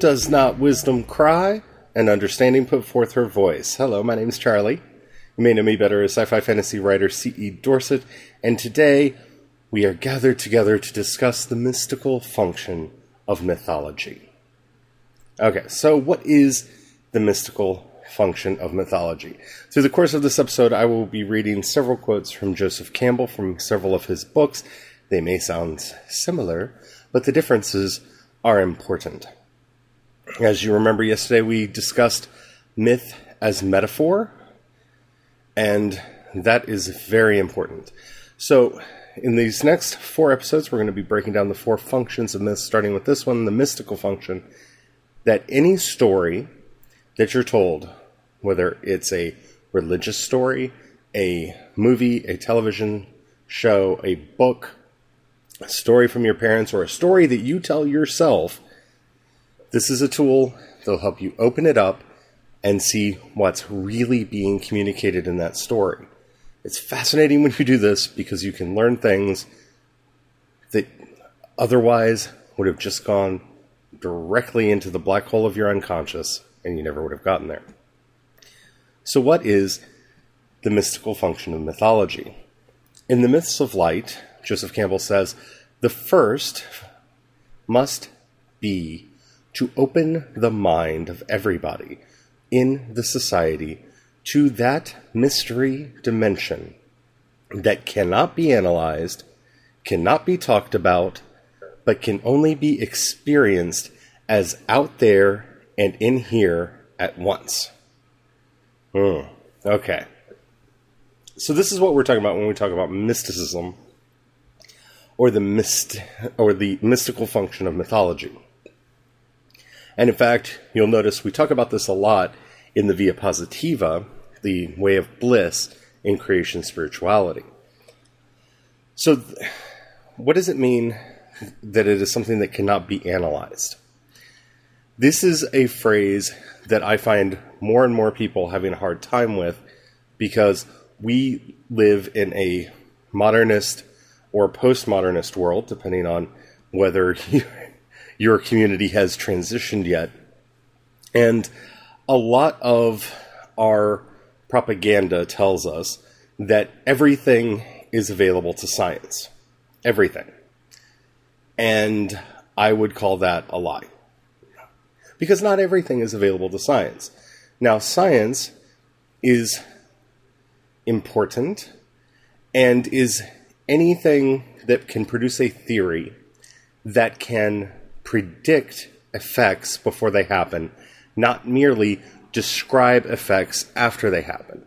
Does not wisdom cry? And understanding put forth her voice. Hello, my name is Charlie. You may know me better as sci fi fantasy writer C.E. Dorset, and today we are gathered together to discuss the mystical function of mythology. Okay, so what is the mystical function of mythology? Through the course of this episode, I will be reading several quotes from Joseph Campbell from several of his books. They may sound similar, but the differences are important. As you remember, yesterday we discussed myth as metaphor, and that is very important. So, in these next four episodes, we're going to be breaking down the four functions of myth, starting with this one, the mystical function. That any story that you're told, whether it's a religious story, a movie, a television show, a book, a story from your parents, or a story that you tell yourself, this is a tool that'll help you open it up and see what's really being communicated in that story. It's fascinating when you do this because you can learn things that otherwise would have just gone directly into the black hole of your unconscious and you never would have gotten there. So, what is the mystical function of mythology? In the myths of light, Joseph Campbell says, the first must be to open the mind of everybody in the society to that mystery dimension that cannot be analyzed, cannot be talked about, but can only be experienced as out there and in here at once. Hmm. Okay. So this is what we're talking about when we talk about mysticism or the myst or the mystical function of mythology. And in fact, you'll notice we talk about this a lot in the Via Positiva, the way of bliss in creation spirituality. So, th- what does it mean that it is something that cannot be analyzed? This is a phrase that I find more and more people having a hard time with because we live in a modernist or postmodernist world, depending on whether your community has transitioned yet. And a lot of our propaganda tells us that everything is available to science. Everything. And I would call that a lie. Because not everything is available to science. Now, science is important and is anything that can produce a theory that can predict effects before they happen, not merely describe effects after they happen.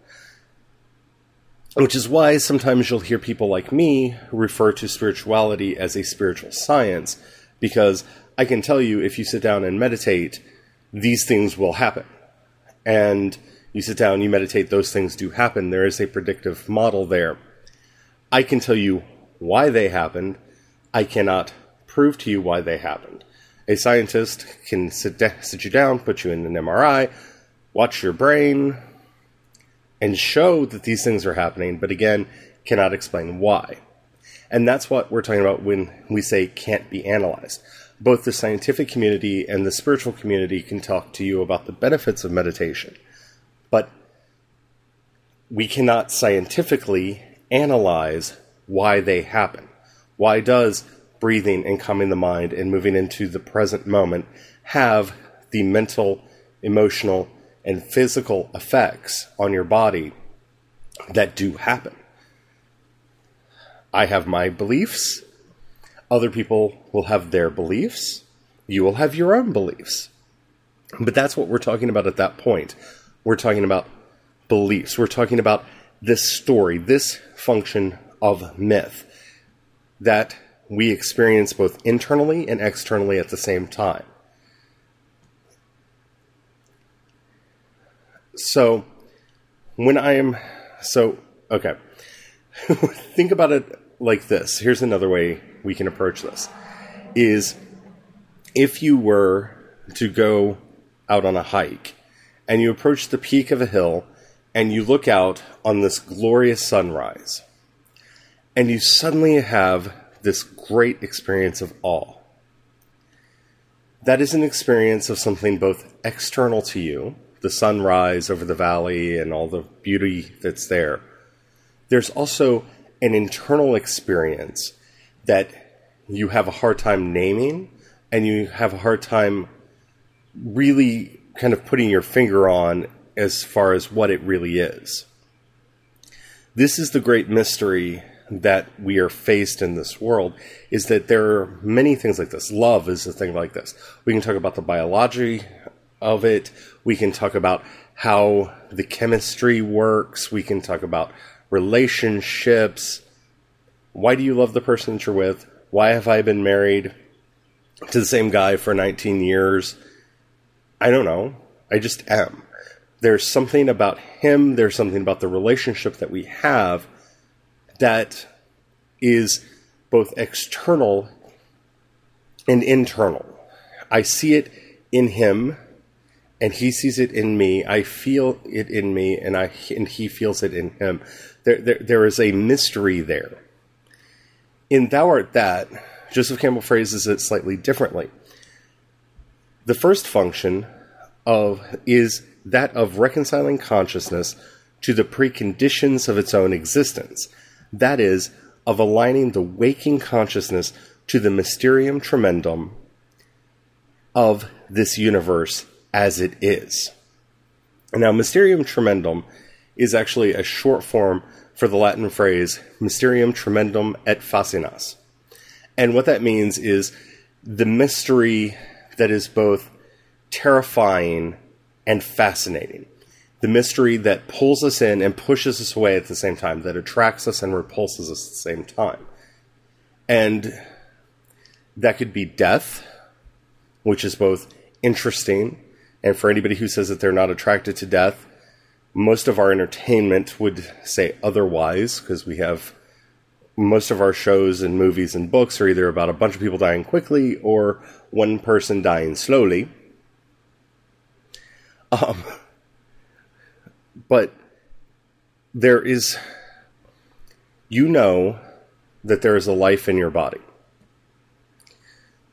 Which is why sometimes you'll hear people like me refer to spirituality as a spiritual science, because I can tell you if you sit down and meditate, these things will happen. And you sit down, you meditate, those things do happen. There is a predictive model there. I can tell you why they happened. I cannot prove to you why they happened. A scientist can sit, sit you down, put you in an MRI, watch your brain, and show that these things are happening, but again, cannot explain why. And that's what we're talking about when we say can't be analyzed. Both the scientific community and the spiritual community can talk to you about the benefits of meditation, but we cannot scientifically analyze why they happen. Why does breathing and calming the mind and moving into the present moment have the mental, emotional, and physical effects on your body that do happen? I have my beliefs. Other people will have their beliefs. You will have your own beliefs. But that's what we're talking about at that point. We're talking about beliefs. We're talking about this story, this function of myth that we experience both internally and externally at the same time. So when I am so okay, think about it like this. Here's another way we can approach this: is if you were to go out on a hike and you approach the peak of a hill and you look out on this glorious sunrise and you suddenly have this great experience of awe. That is an experience of something both external to you, the sunrise over the valley and all the beauty that's there. There's also an internal experience that you have a hard time naming and you have a hard time really kind of putting your finger on as far as what it really is. This is the great mystery that we are faced in this world is that there are many things like this. Love is a thing like this. We can talk about the biology of it. We can talk about how the chemistry works. We can talk about relationships. Why do you love the person that you're with? Why have I been married to the same guy for 19 years? I don't know. I just am. There's something about him, there's something about the relationship that we have that is both external and internal. I see it in him and he sees it in me. I feel it in me and I and he feels it in him. There, there, there is a mystery there. In Thou Art That, Joseph Campbell phrases it slightly differently. The first function of is that of reconciling consciousness to the preconditions of its own existence that is, of aligning the waking consciousness to the mysterium tremendum of this universe as it is. Now, mysterium tremendum is actually a short form for the Latin phrase mysterium tremendum et fascinas. And what that means is the mystery that is both terrifying and fascinating the mystery that pulls us in and pushes us away at the same time, that attracts us and repulses us at the same time. And that could be death, which is both interesting, and for anybody who says that they're not attracted to death, most of our entertainment would say otherwise, because we have most of our shows and movies and books are either about a bunch of people dying quickly or one person dying slowly. Um, but there is, you know that there is a life in your body.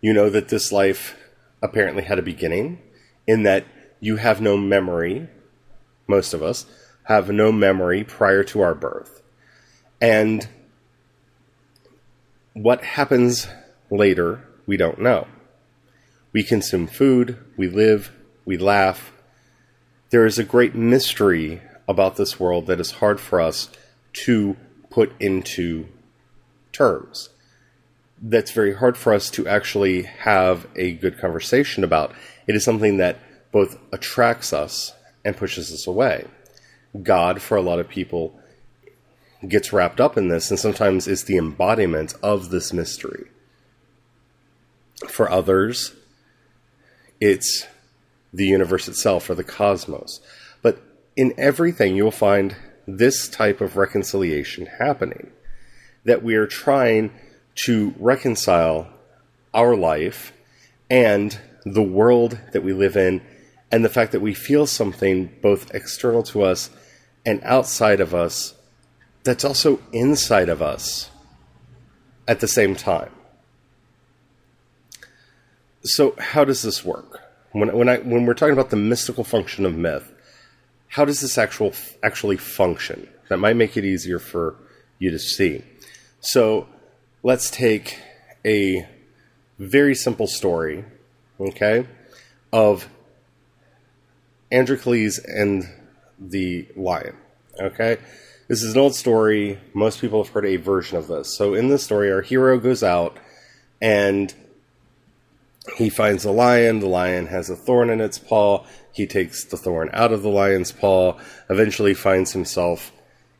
You know that this life apparently had a beginning, in that you have no memory, most of us have no memory prior to our birth. And what happens later, we don't know. We consume food, we live, we laugh, there is a great mystery about this world that is hard for us to put into terms. That's very hard for us to actually have a good conversation about. It is something that both attracts us and pushes us away. God, for a lot of people, gets wrapped up in this and sometimes is the embodiment of this mystery. For others, it's the universe itself or the cosmos. But in everything, you'll find this type of reconciliation happening. That we are trying to reconcile our life and the world that we live in, and the fact that we feel something both external to us and outside of us that's also inside of us at the same time. So, how does this work? When when I when we're talking about the mystical function of myth, how does this actual actually function? That might make it easier for you to see. So let's take a very simple story, okay, of Androcles and the lion. Okay, this is an old story. Most people have heard a version of this. So in this story, our hero goes out and he finds a lion. The lion has a thorn in its paw. He takes the thorn out of the lion's paw. Eventually, finds himself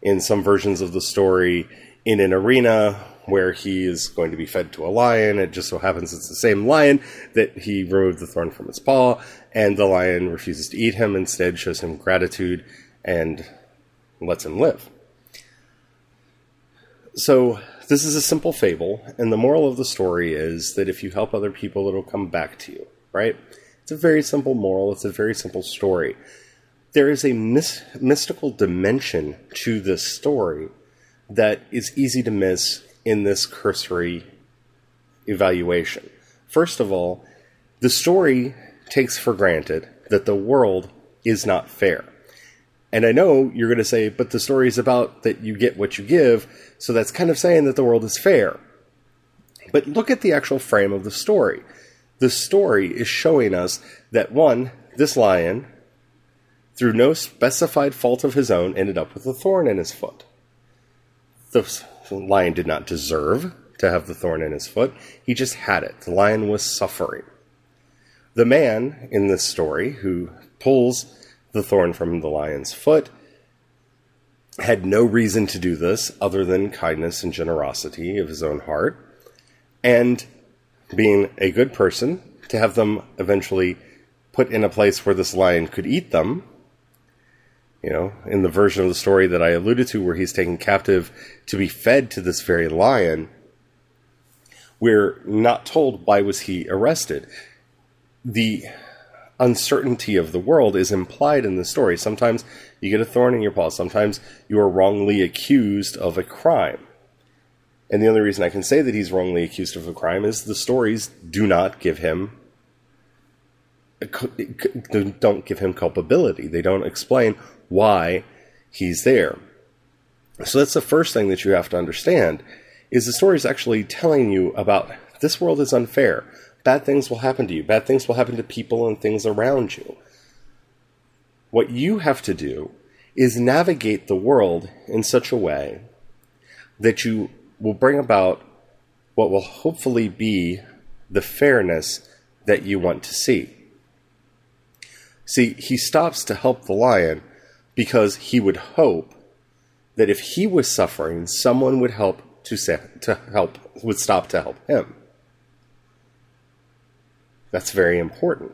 in some versions of the story in an arena where he is going to be fed to a lion. It just so happens it's the same lion that he removed the thorn from his paw, and the lion refuses to eat him, instead, shows him gratitude and lets him live. So, this is a simple fable, and the moral of the story is that if you help other people, it'll come back to you, right? It's a very simple moral, it's a very simple story. There is a mis- mystical dimension to this story that is easy to miss in this cursory evaluation. First of all, the story takes for granted that the world is not fair. And I know you're going to say, but the story is about that you get what you give, so that's kind of saying that the world is fair. But look at the actual frame of the story. The story is showing us that one, this lion, through no specified fault of his own, ended up with a thorn in his foot. The lion did not deserve to have the thorn in his foot, he just had it. The lion was suffering. The man in this story who pulls the thorn from the lion's foot had no reason to do this other than kindness and generosity of his own heart, and being a good person, to have them eventually put in a place where this lion could eat them. You know, in the version of the story that I alluded to, where he's taken captive to be fed to this very lion, we're not told why was he arrested. The uncertainty of the world is implied in the story. Sometimes you get a thorn in your paw, sometimes you are wrongly accused of a crime. And the only reason I can say that he's wrongly accused of a crime is the stories do not give him don't give him culpability. They don't explain why he's there. So that's the first thing that you have to understand is the story is actually telling you about this world is unfair bad things will happen to you. Bad things will happen to people and things around you. What you have to do is navigate the world in such a way that you will bring about what will hopefully be the fairness that you want to see. See, he stops to help the lion because he would hope that if he was suffering, someone would help to, say, to help would stop to help him. That's very important.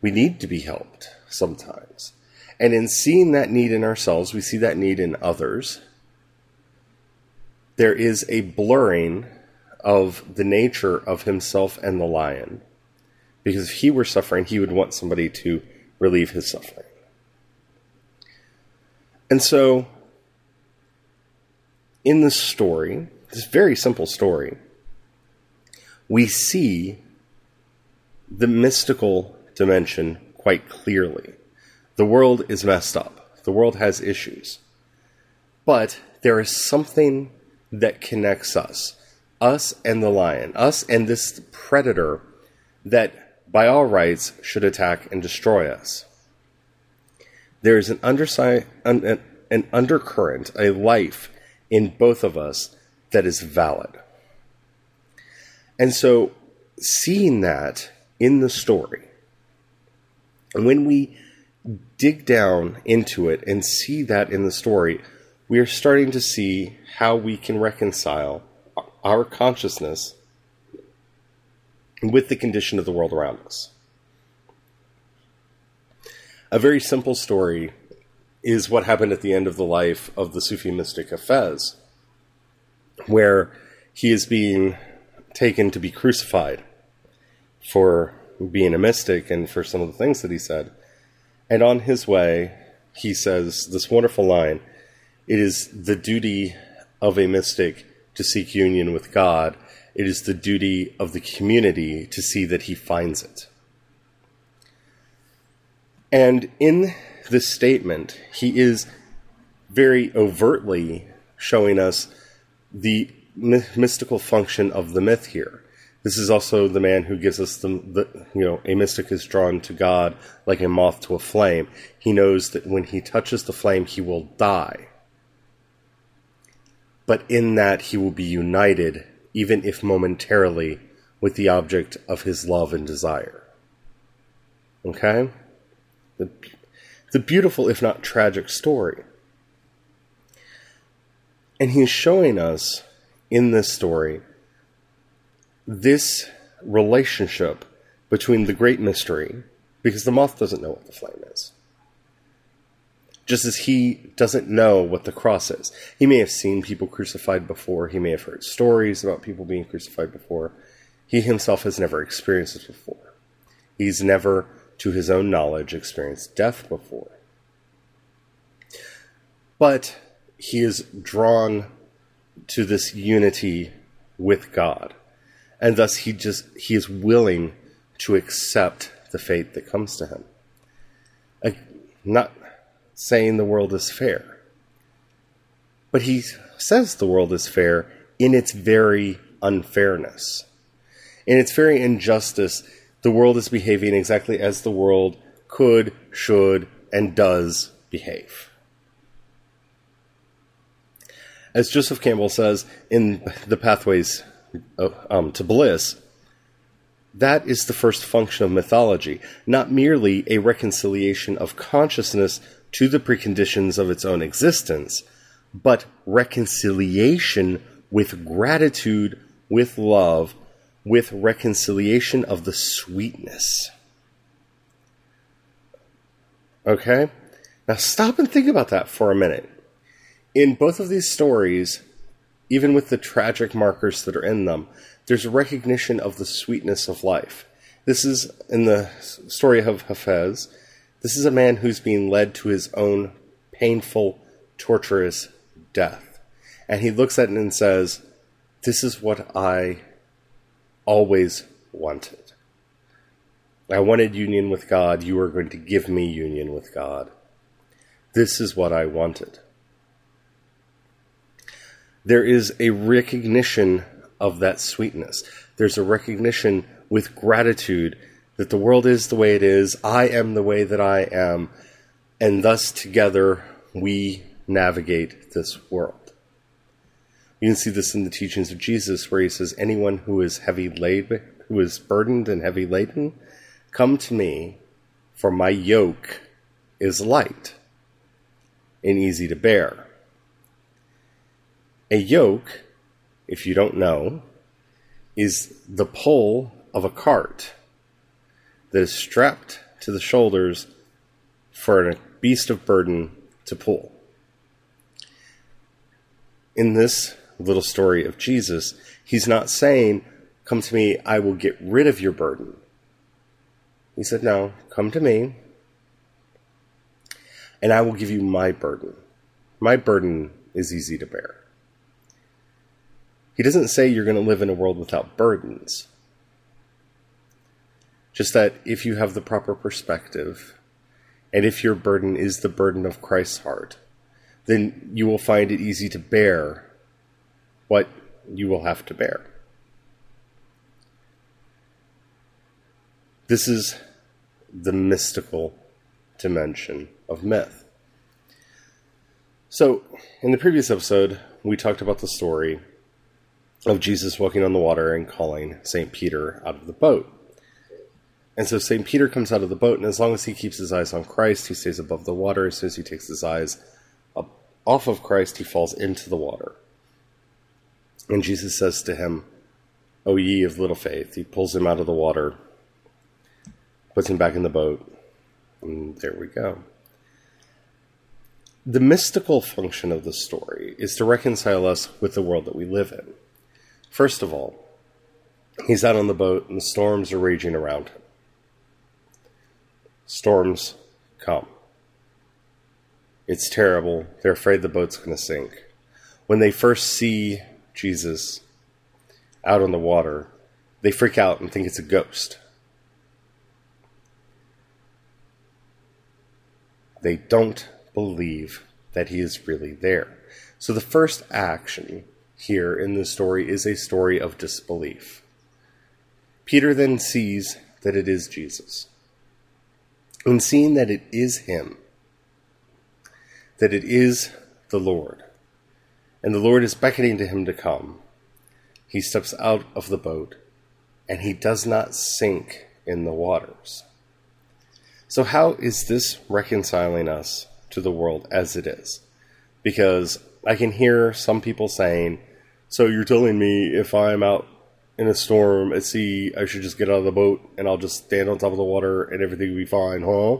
We need to be helped sometimes. And in seeing that need in ourselves, we see that need in others. There is a blurring of the nature of himself and the lion. Because if he were suffering, he would want somebody to relieve his suffering. And so, in this story, this very simple story, we see the mystical dimension quite clearly. The world is messed up, the world has issues. But there is something that connects us, us and the lion, us and this predator that, by all rights, should attack and destroy us. There is an, undersi- an, an undercurrent, a life in both of us that is valid. And so, seeing that in the story. And when we dig down into it and see that in the story, we are starting to see how we can reconcile our consciousness with the condition of the world around us. A very simple story is what happened at the end of the life of the Sufi mystic Hafez, where he is being taken to be crucified for being a mystic and for some of the things that he said. And on his way, he says this wonderful line It is the duty of a mystic to seek union with God, it is the duty of the community to see that he finds it. And in this statement, he is very overtly showing us the mystical function of the myth here. This is also the man who gives us the, the, you know, a mystic is drawn to God like a moth to a flame. He knows that when he touches the flame, he will die. But in that, he will be united, even if momentarily, with the object of his love and desire. Okay? The, the beautiful, if not tragic, story. And he's showing us in this story this relationship between the great mystery, because the moth doesn't know what the flame is. Just as he doesn't know what the cross is. He may have seen people crucified before, he may have heard stories about people being crucified before. He himself has never experienced this before. He's never, to his own knowledge, experienced death before. But he is drawn to this unity with God. And thus he just he is willing to accept the fate that comes to him. not saying the world is fair. But he says the world is fair in its very unfairness. In its very injustice, the world is behaving exactly as the world could, should, and does behave. As Joseph Campbell says in The Pathways um, to Bliss, that is the first function of mythology, not merely a reconciliation of consciousness to the preconditions of its own existence, but reconciliation with gratitude, with love, with reconciliation of the sweetness. Okay? Now stop and think about that for a minute in both of these stories, even with the tragic markers that are in them, there's a recognition of the sweetness of life. This is in the story of Hafez. This is a man who's being led to his own painful, torturous death. And he looks at it and says, This is what I always wanted. I wanted union with God. You are going to give me union with God. This is what I wanted there is a recognition of that sweetness. There's a recognition with gratitude that the world is the way it is, I am the way that I am, and thus together we navigate this world. You can see this in the teachings of Jesus, where he says, Anyone who is heavy laden, who is burdened and heavy laden, come to me, for my yoke is light and easy to bear. A yoke, if you don't know, is the pole of a cart that is strapped to the shoulders for a beast of burden to pull. In this little story of Jesus, he's not saying, Come to me, I will get rid of your burden. He said, No, come to me, and I will give you my burden. My burden is easy to bear. He doesn't say you're going to live in a world without burdens. Just that if you have the proper perspective, and if your burden is the burden of Christ's heart, then you will find it easy to bear what you will have to bear. This is the mystical dimension of myth. So, in the previous episode, we talked about the story of Jesus walking on the water and calling St. Peter out of the boat. And so St. Peter comes out of the boat, and as long as he keeps his eyes on Christ, he stays above the water. As soon as he takes his eyes up off of Christ, he falls into the water. And Jesus says to him, O ye of little faith. He pulls him out of the water, puts him back in the boat, and there we go. The mystical function of the story is to reconcile us with the world that we live in. First of all, he's out on the boat and the storms are raging around him. Storms come. It's terrible. They're afraid the boat's going to sink. When they first see Jesus out on the water, they freak out and think it's a ghost. They don't believe that he is really there. So the first action here in the story is a story of disbelief. Peter then sees that it is Jesus. And seeing that it is him, that it is the Lord, and the Lord is beckoning to him to come, he steps out of the boat and he does not sink in the waters. So, how is this reconciling us to the world as it is? Because I can hear some people saying, So you're telling me if I'm out in a storm at sea, I should just get out of the boat and I'll just stand on top of the water and everything will be fine, huh?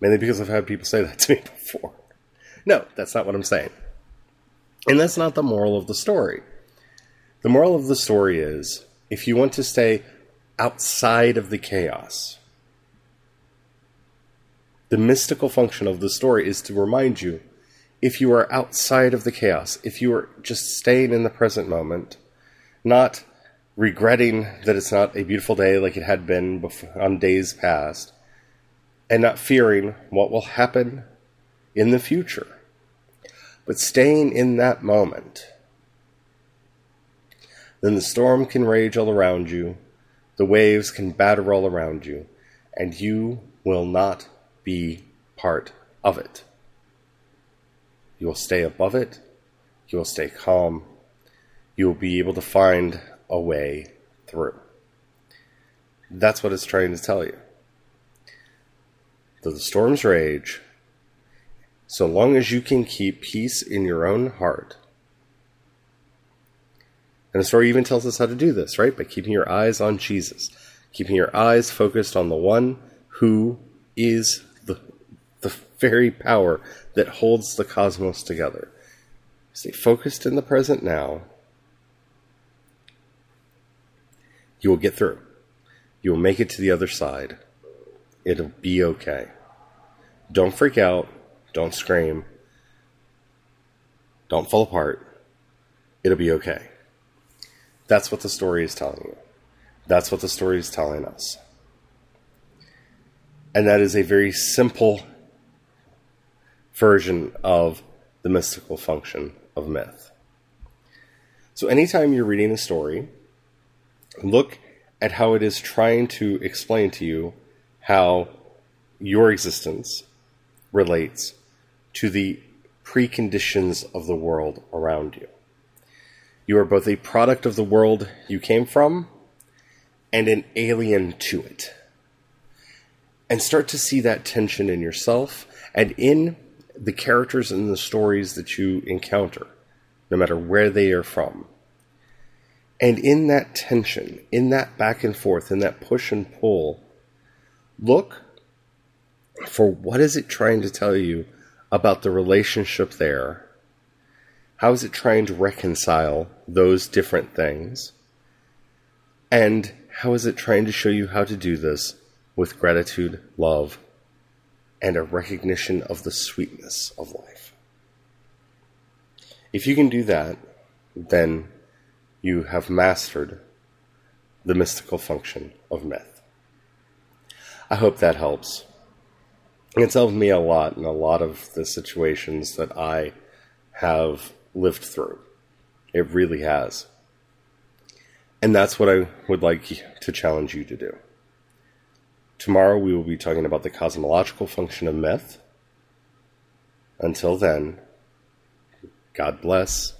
Mainly because I've had people say that to me before. No, that's not what I'm saying. And that's not the moral of the story. The moral of the story is if you want to stay outside of the chaos, the mystical function of the story is to remind you if you are outside of the chaos, if you are just staying in the present moment, not regretting that it's not a beautiful day like it had been before, on days past, and not fearing what will happen in the future, but staying in that moment, then the storm can rage all around you, the waves can batter all around you, and you will not be part of it. You will stay above it. You will stay calm. You will be able to find a way through. That's what it's trying to tell you. Though the storms rage, so long as you can keep peace in your own heart. And the story even tells us how to do this, right? By keeping your eyes on Jesus, keeping your eyes focused on the one who is very power that holds the cosmos together. Stay focused in the present now. You will get through. You will make it to the other side. It'll be okay. Don't freak out. Don't scream. Don't fall apart. It'll be okay. That's what the story is telling you. That's what the story is telling us. And that is a very simple version of the mystical function of myth. So, anytime you're reading a story, look at how it is trying to explain to you how your existence relates to the preconditions of the world around you. You are both a product of the world you came from and an alien to it. And start to see that tension in yourself and in the characters and the stories that you encounter, no matter where they are from. And in that tension, in that back and forth, in that push and pull, look for what is it trying to tell you about the relationship there? How is it trying to reconcile those different things? And how is it trying to show you how to do this with gratitude, love, and a recognition of the sweetness of life. If you can do that, then you have mastered the mystical function of myth. I hope that helps. It's helped me a lot in a lot of the situations that I have lived through. It really has. And that's what I would like to challenge you to do. Tomorrow we will be talking about the cosmological function of myth. Until then, God bless